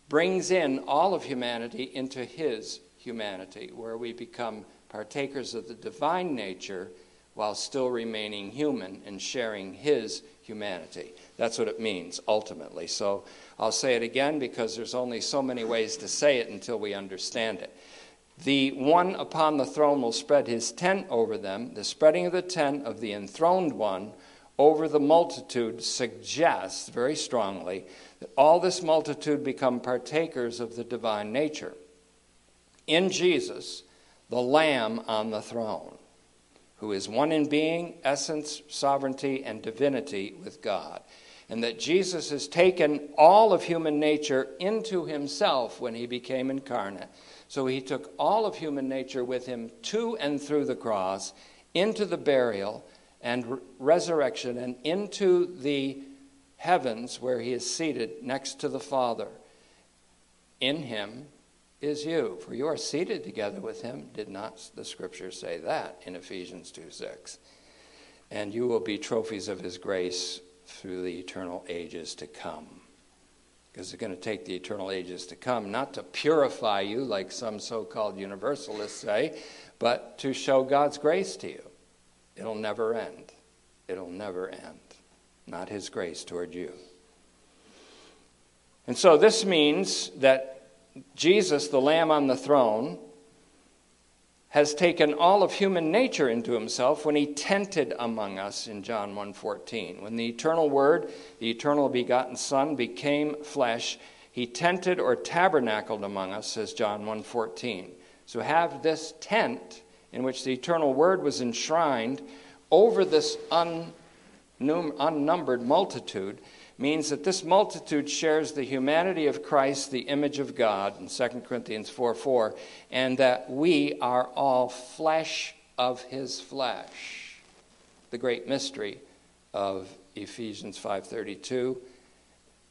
brings in all of humanity into his humanity, where we become partakers of the divine nature while still remaining human and sharing his humanity. That's what it means ultimately. So I'll say it again because there's only so many ways to say it until we understand it. The one upon the throne will spread his tent over them. The spreading of the tent of the enthroned one over the multitude suggests very strongly that all this multitude become partakers of the divine nature. In Jesus, the Lamb on the throne, who is one in being, essence, sovereignty, and divinity with God. And that Jesus has taken all of human nature into himself when he became incarnate. So he took all of human nature with him to and through the cross, into the burial, and re- resurrection and into the heavens where he is seated next to the Father. In him is you, for you are seated together with him. Did not the scripture say that in Ephesians 2 6? And you will be trophies of his grace through the eternal ages to come. Because it's going to take the eternal ages to come, not to purify you like some so called universalists say, but to show God's grace to you. It'll never end. It'll never end. Not His grace toward you. And so this means that Jesus, the Lamb on the throne, has taken all of human nature into himself when he tented among us in John 1:14. When the eternal word, the eternal begotten son became flesh, he tented or tabernacled among us says John 1:14. So have this tent in which the eternal word was enshrined over this unnumbered multitude means that this multitude shares the humanity of Christ, the image of God, in 2 Corinthians 4 4, and that we are all flesh of his flesh. The great mystery of Ephesians 5:32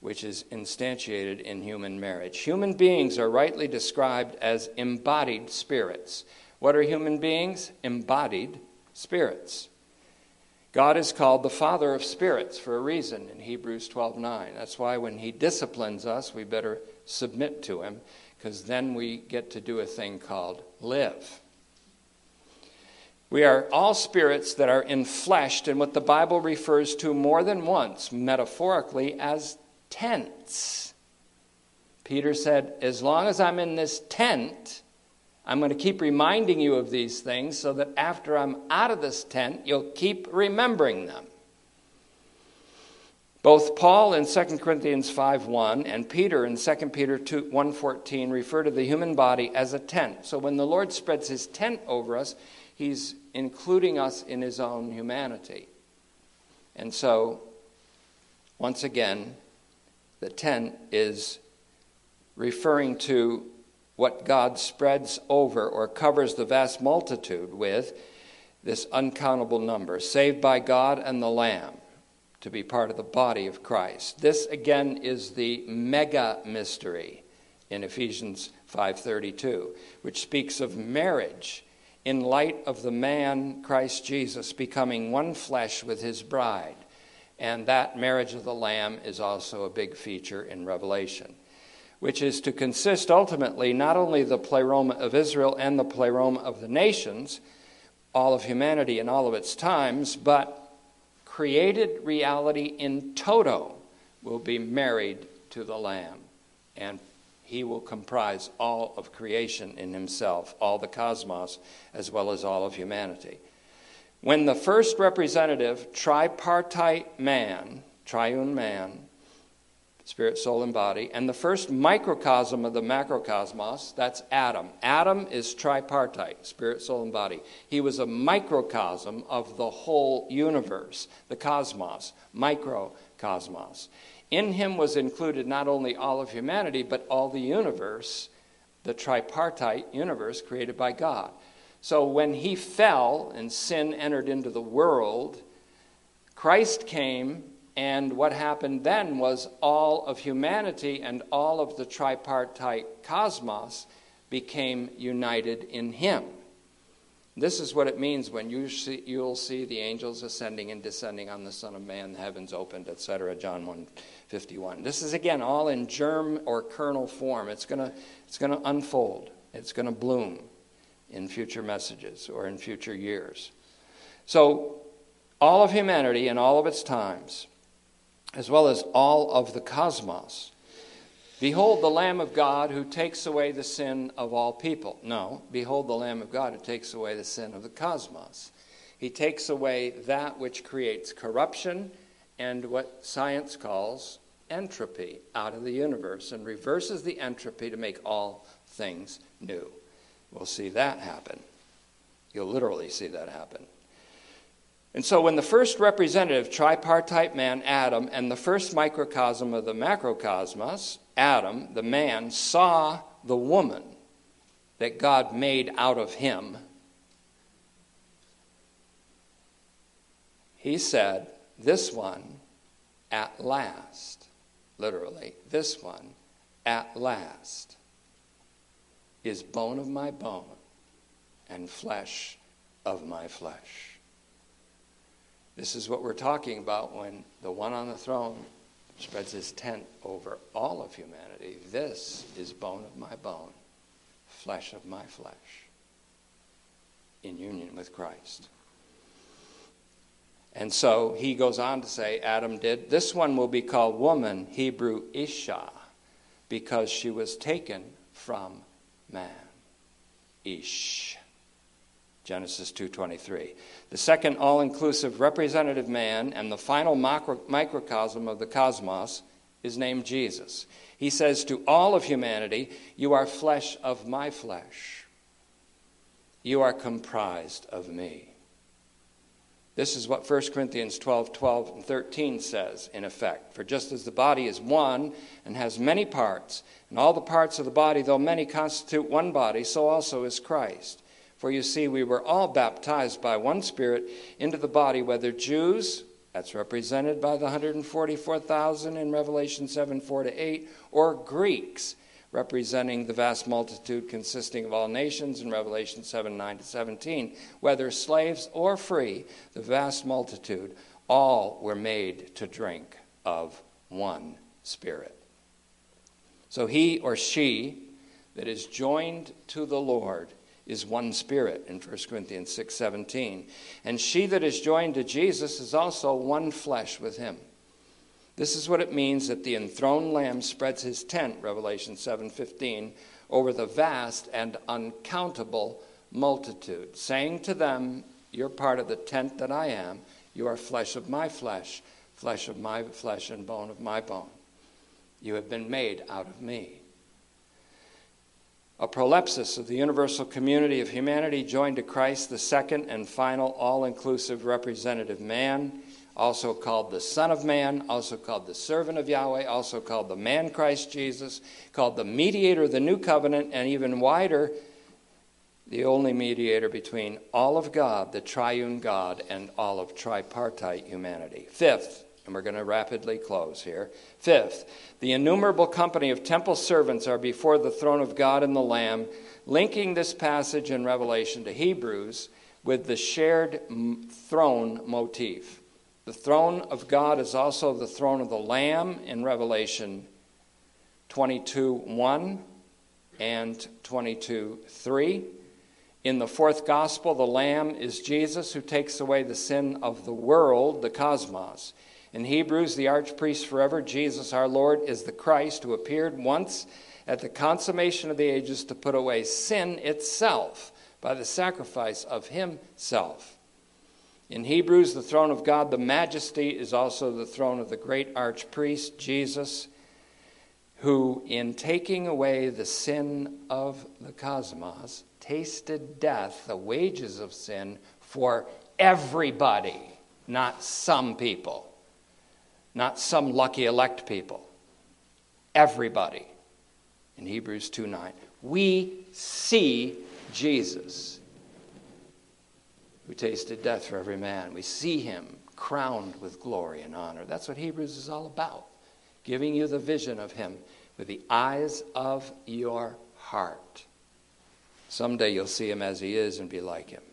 which is instantiated in human marriage. Human beings are rightly described as embodied spirits. What are human beings? Embodied spirits. God is called the Father of spirits for a reason in Hebrews 12:9. That's why when he disciplines us, we better submit to him because then we get to do a thing called live. We are all spirits that are enfleshed in what the Bible refers to more than once, metaphorically, as tents. Peter said, As long as I'm in this tent, I'm going to keep reminding you of these things so that after I'm out of this tent, you'll keep remembering them. Both Paul in 2 Corinthians 5:1 and Peter in 2 Peter 2, 1:14 refer to the human body as a tent. So when the Lord spreads his tent over us, he's including us in his own humanity. And so once again, the tent is referring to what God spreads over or covers the vast multitude with, this uncountable number, saved by God and the Lamb to be part of the body of Christ. This again is the mega mystery in Ephesians 5:32, which speaks of marriage in light of the man Christ Jesus becoming one flesh with his bride. And that marriage of the lamb is also a big feature in Revelation which is to consist ultimately not only the pleroma of Israel and the pleroma of the nations, all of humanity in all of its times, but created reality in toto will be married to the Lamb. And he will comprise all of creation in himself, all the cosmos, as well as all of humanity. When the first representative, tripartite man, triune man, spirit, soul, and body. And the first microcosm of the macrocosmos, that's Adam. Adam is tripartite, spirit, soul, and body. He was a microcosm of the whole universe, the cosmos, microcosmos. In him was included not only all of humanity, but all the universe, the tripartite universe created by God. So when he fell and sin entered into the world, Christ came and what happened then was all of humanity and all of the tripartite cosmos became united in him. This is what it means when you see, you'll see the angels ascending and descending on the Son of Man, the heavens opened, etc. John 151. This is again all in germ or kernel form. It's gonna it's gonna unfold. It's gonna bloom in future messages or in future years. So all of humanity in all of its times as well as all of the cosmos. Behold the Lamb of God who takes away the sin of all people. No, behold the Lamb of God who takes away the sin of the cosmos. He takes away that which creates corruption and what science calls entropy out of the universe and reverses the entropy to make all things new. We'll see that happen. You'll literally see that happen. And so, when the first representative tripartite man, Adam, and the first microcosm of the macrocosmos, Adam, the man, saw the woman that God made out of him, he said, This one at last, literally, this one at last is bone of my bone and flesh of my flesh. This is what we're talking about when the one on the throne spreads his tent over all of humanity. This is bone of my bone, flesh of my flesh, in union with Christ. And so he goes on to say, Adam did, this one will be called woman, Hebrew Isha, because she was taken from man. Ish. Genesis 2:23. The second all-inclusive representative man and the final microcosm of the cosmos is named Jesus. He says to all of humanity, "You are flesh of my flesh. You are comprised of me." This is what 1 Corinthians 12, 12, and 13 says, in effect. For just as the body is one and has many parts, and all the parts of the body, though many, constitute one body, so also is Christ. For you see, we were all baptized by one Spirit into the body, whether Jews, that's represented by the 144,000 in Revelation 7 4 to 8, or Greeks, representing the vast multitude consisting of all nations in Revelation 7 9 to 17. Whether slaves or free, the vast multitude, all were made to drink of one Spirit. So he or she that is joined to the Lord is one spirit in 1 Corinthians 6:17. And she that is joined to Jesus is also one flesh with him. This is what it means that the enthroned lamb spreads his tent, Revelation 7:15, over the vast and uncountable multitude, saying to them, you're part of the tent that I am, you are flesh of my flesh, flesh of my flesh and bone of my bone. You have been made out of me a prolepsis of the universal community of humanity joined to Christ, the second and final all inclusive representative man, also called the Son of Man, also called the servant of Yahweh, also called the man Christ Jesus, called the mediator of the new covenant, and even wider, the only mediator between all of God, the triune God, and all of tripartite humanity. Fifth, and we're going to rapidly close here. Fifth, the innumerable company of temple servants are before the throne of God and the Lamb, linking this passage in Revelation to Hebrews with the shared throne motif. The throne of God is also the throne of the Lamb in Revelation 22 1 and 22 3. In the fourth gospel, the Lamb is Jesus who takes away the sin of the world, the cosmos. In Hebrews, the archpriest forever, Jesus our Lord, is the Christ who appeared once at the consummation of the ages to put away sin itself by the sacrifice of himself. In Hebrews, the throne of God, the majesty, is also the throne of the great archpriest, Jesus, who, in taking away the sin of the cosmos, tasted death, the wages of sin, for everybody, not some people, not some lucky elect people. Everybody. In Hebrews 2 9. We see Jesus, who tasted death for every man. We see him crowned with glory and honor. That's what Hebrews is all about giving you the vision of Him with the eyes of your heart. Someday you'll see Him as He is and be like Him.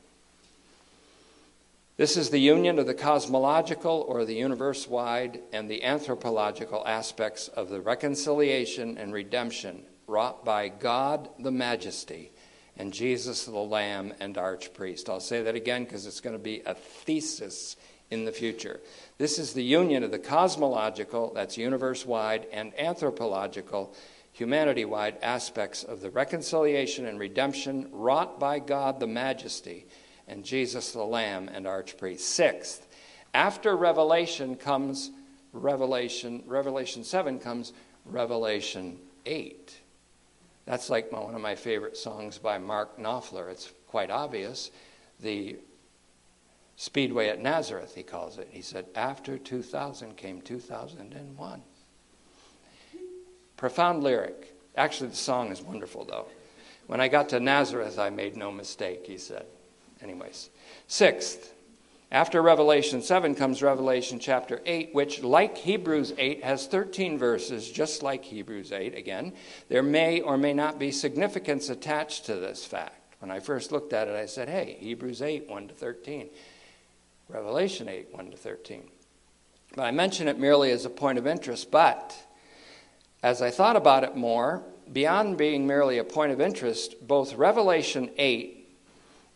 This is the union of the cosmological or the universe wide and the anthropological aspects of the reconciliation and redemption wrought by God the Majesty and Jesus the Lamb and Archpriest. I'll say that again because it's going to be a thesis in the future. This is the union of the cosmological, that's universe wide, and anthropological, humanity wide aspects of the reconciliation and redemption wrought by God the Majesty and Jesus the Lamb and Archpriest. Sixth, after Revelation comes Revelation, Revelation 7 comes Revelation 8. That's like one of my favorite songs by Mark Knopfler. It's quite obvious. The Speedway at Nazareth, he calls it. He said, After 2000 came 2001. Profound lyric. Actually, the song is wonderful, though. When I got to Nazareth, I made no mistake, he said. Anyways. Sixth, after Revelation 7 comes Revelation chapter 8, which, like Hebrews 8, has 13 verses, just like Hebrews 8 again. There may or may not be significance attached to this fact. When I first looked at it, I said, hey, Hebrews 8, 1 to 13. Revelation 8, 1 to 13. But I mention it merely as a point of interest. But as I thought about it more, beyond being merely a point of interest, both Revelation 8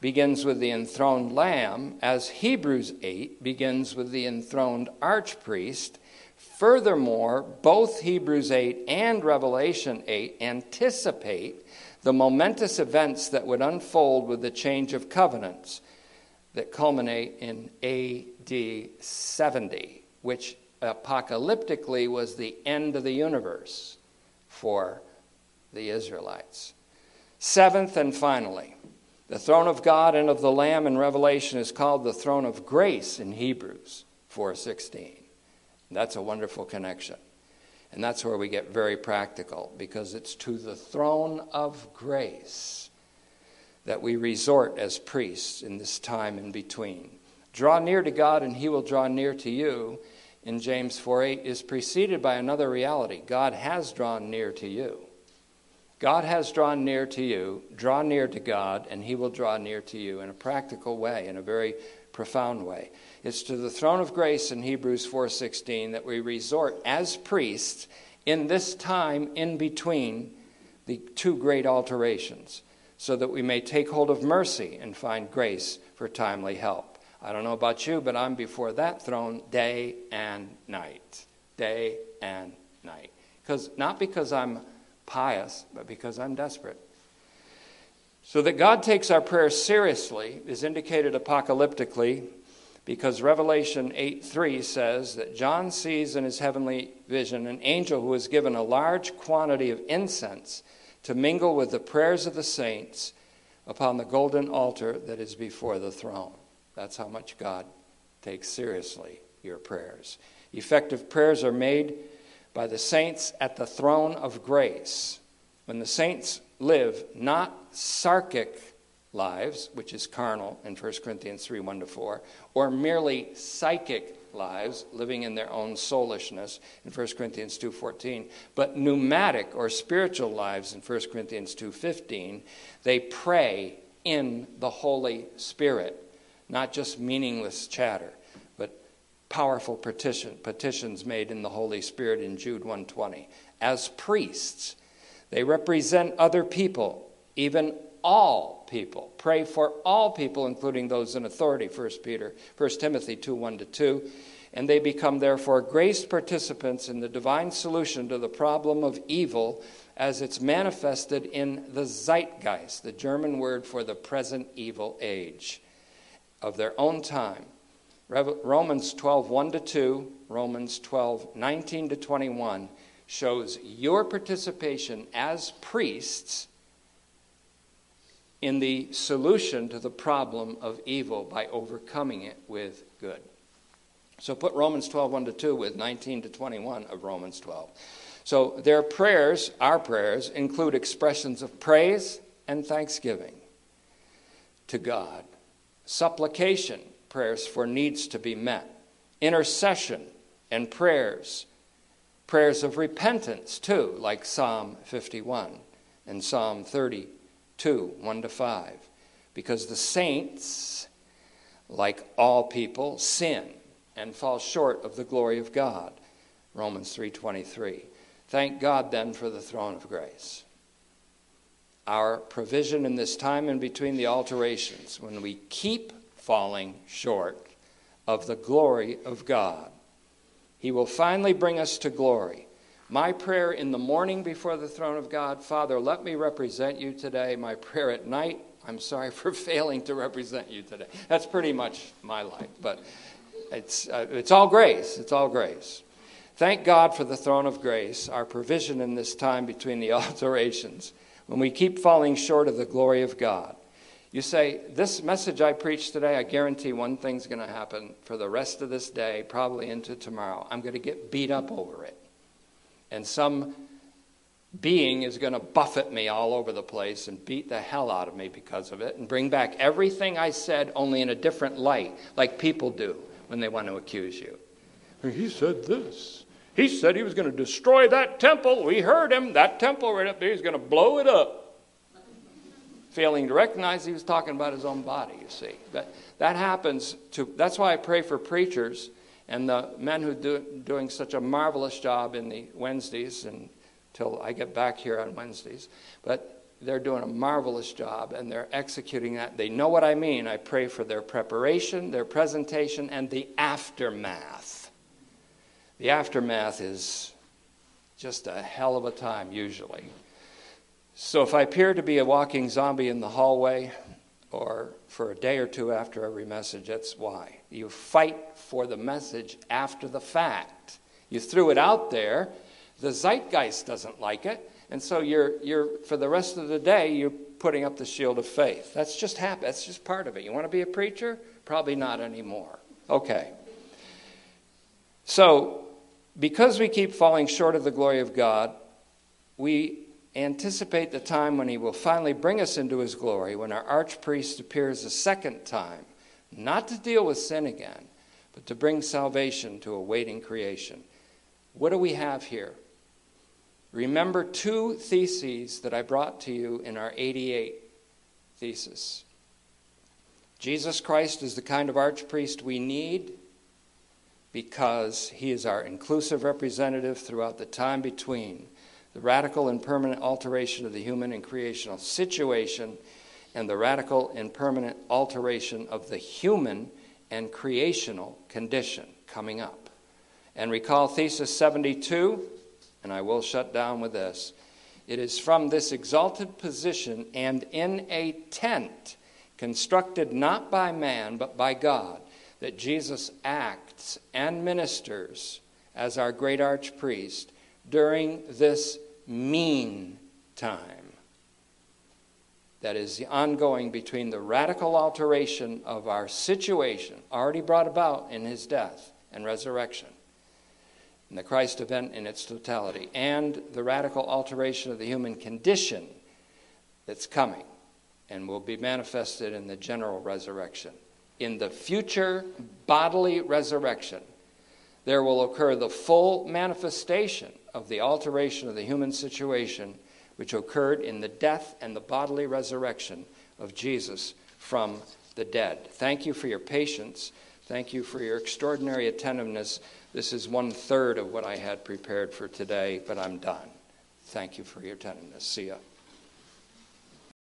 begins with the enthroned Lamb, as Hebrews 8 begins with the enthroned archpriest. Furthermore, both Hebrews 8 and Revelation 8 anticipate the momentous events that would unfold with the change of covenants that culminate in AD 70, which apocalyptically was the end of the universe for the Israelites. Seventh and finally, the throne of God and of the Lamb in Revelation is called the throne of grace in Hebrews 4:16. That's a wonderful connection. And that's where we get very practical because it's to the throne of grace that we resort as priests in this time in between. Draw near to God and he will draw near to you in James 4 8 is preceded by another reality. God has drawn near to you. God has drawn near to you. Draw near to God, and He will draw near to you in a practical way, in a very profound way. It's to the throne of grace in Hebrews 4:16 that we resort as priests in this time in between the two great alterations so that we may take hold of mercy and find grace for timely help. I don't know about you, but I'm before that throne day and night. Day and night. Because not because I'm pious, but because I'm desperate. So that God takes our prayers seriously is indicated apocalyptically because Revelation 8 3 says that John sees in his heavenly vision an angel who is given a large quantity of incense to mingle with the prayers of the saints upon the golden altar that is before the throne. That's how much God takes seriously your prayers. Effective prayers are made by the saints at the throne of grace. When the saints live not sarkic lives, which is carnal in 1 Corinthians 3 1 to 4, or merely psychic lives, living in their own soulishness in 1 Corinthians 2:14, but pneumatic or spiritual lives in 1 Corinthians 2:15, they pray in the Holy Spirit, not just meaningless chatter, powerful petition, petitions made in the Holy Spirit in Jude 120. As priests, they represent other people, even all people. Pray for all people, including those in authority, 1 Peter, 1 Timothy 2 1 to 2. And they become, therefore, graced participants in the divine solution to the problem of evil as it's manifested in the zeitgeist, the German word for the present evil age of their own time. Romans 12 1 to 2, Romans 12 19 to 21 shows your participation as priests in the solution to the problem of evil by overcoming it with good. So put Romans 12, 1 to 2 with 19 to 21 of Romans 12. So their prayers, our prayers, include expressions of praise and thanksgiving to God, supplication, prayers for needs to be met, intercession and prayers, prayers of repentance too, like Psalm 51 and Psalm 32, 1 to 5. Because the saints, like all people, sin and fall short of the glory of God. Romans 3:23. Thank God then for the throne of grace. Our provision in this time in between the alterations when we keep falling short of the glory of God. He will finally bring us to glory. My prayer in the morning before the throne of God, Father, let me represent you today. My prayer at night, I'm sorry for failing to represent you today. That's pretty much my life, but it's, uh, it's all grace. It's all grace. Thank God for the throne of grace, our provision in this time between the alterations, when we keep falling short of the glory of God. You say, This message I preached today, I guarantee one thing's going to happen for the rest of this day, probably into tomorrow. I'm going to get beat up over it. And some being is going to buffet me all over the place and beat the hell out of me because of it and bring back everything I said, only in a different light, like people do when they want to accuse you. He said this. He said he was going to destroy that temple. We heard him. That temple right up there, he's going to blow it up. Failing to recognize he was talking about his own body, you see. That, that happens to, that's why I pray for preachers and the men who are do, doing such a marvelous job in the Wednesdays and until I get back here on Wednesdays. But they're doing a marvelous job and they're executing that. They know what I mean. I pray for their preparation, their presentation, and the aftermath. The aftermath is just a hell of a time, usually. So if I appear to be a walking zombie in the hallway or for a day or two after every message, that's why. You fight for the message after the fact. You threw it out there, the zeitgeist doesn't like it and so you're, you're, for the rest of the day, you're putting up the shield of faith. That's just happen. That's just part of it. You want to be a preacher? Probably not anymore. Okay. So, because we keep falling short of the glory of God, we anticipate the time when He will finally bring us into His glory, when our archpriest appears a second time, not to deal with sin again, but to bring salvation to a waiting creation. What do we have here? Remember two theses that I brought to you in our 88 thesis. Jesus Christ is the kind of archpriest we need because he is our inclusive representative throughout the time between the radical and permanent alteration of the human and creational situation and the radical and permanent alteration of the human and creational condition coming up. And recall thesis 72 and I will shut down with this. It is from this exalted position and in a tent constructed not by man but by God that Jesus acts and ministers as our great archpriest during this mean time. That is the ongoing between the radical alteration of our situation, already brought about in his death and resurrection, and the Christ event in its totality, and the radical alteration of the human condition that's coming and will be manifested in the general resurrection. In the future bodily resurrection, there will occur the full manifestation of the alteration of the human situation which occurred in the death and the bodily resurrection of Jesus from the dead. Thank you for your patience. Thank you for your extraordinary attentiveness. This is one third of what I had prepared for today, but I'm done. Thank you for your attentiveness. See ya.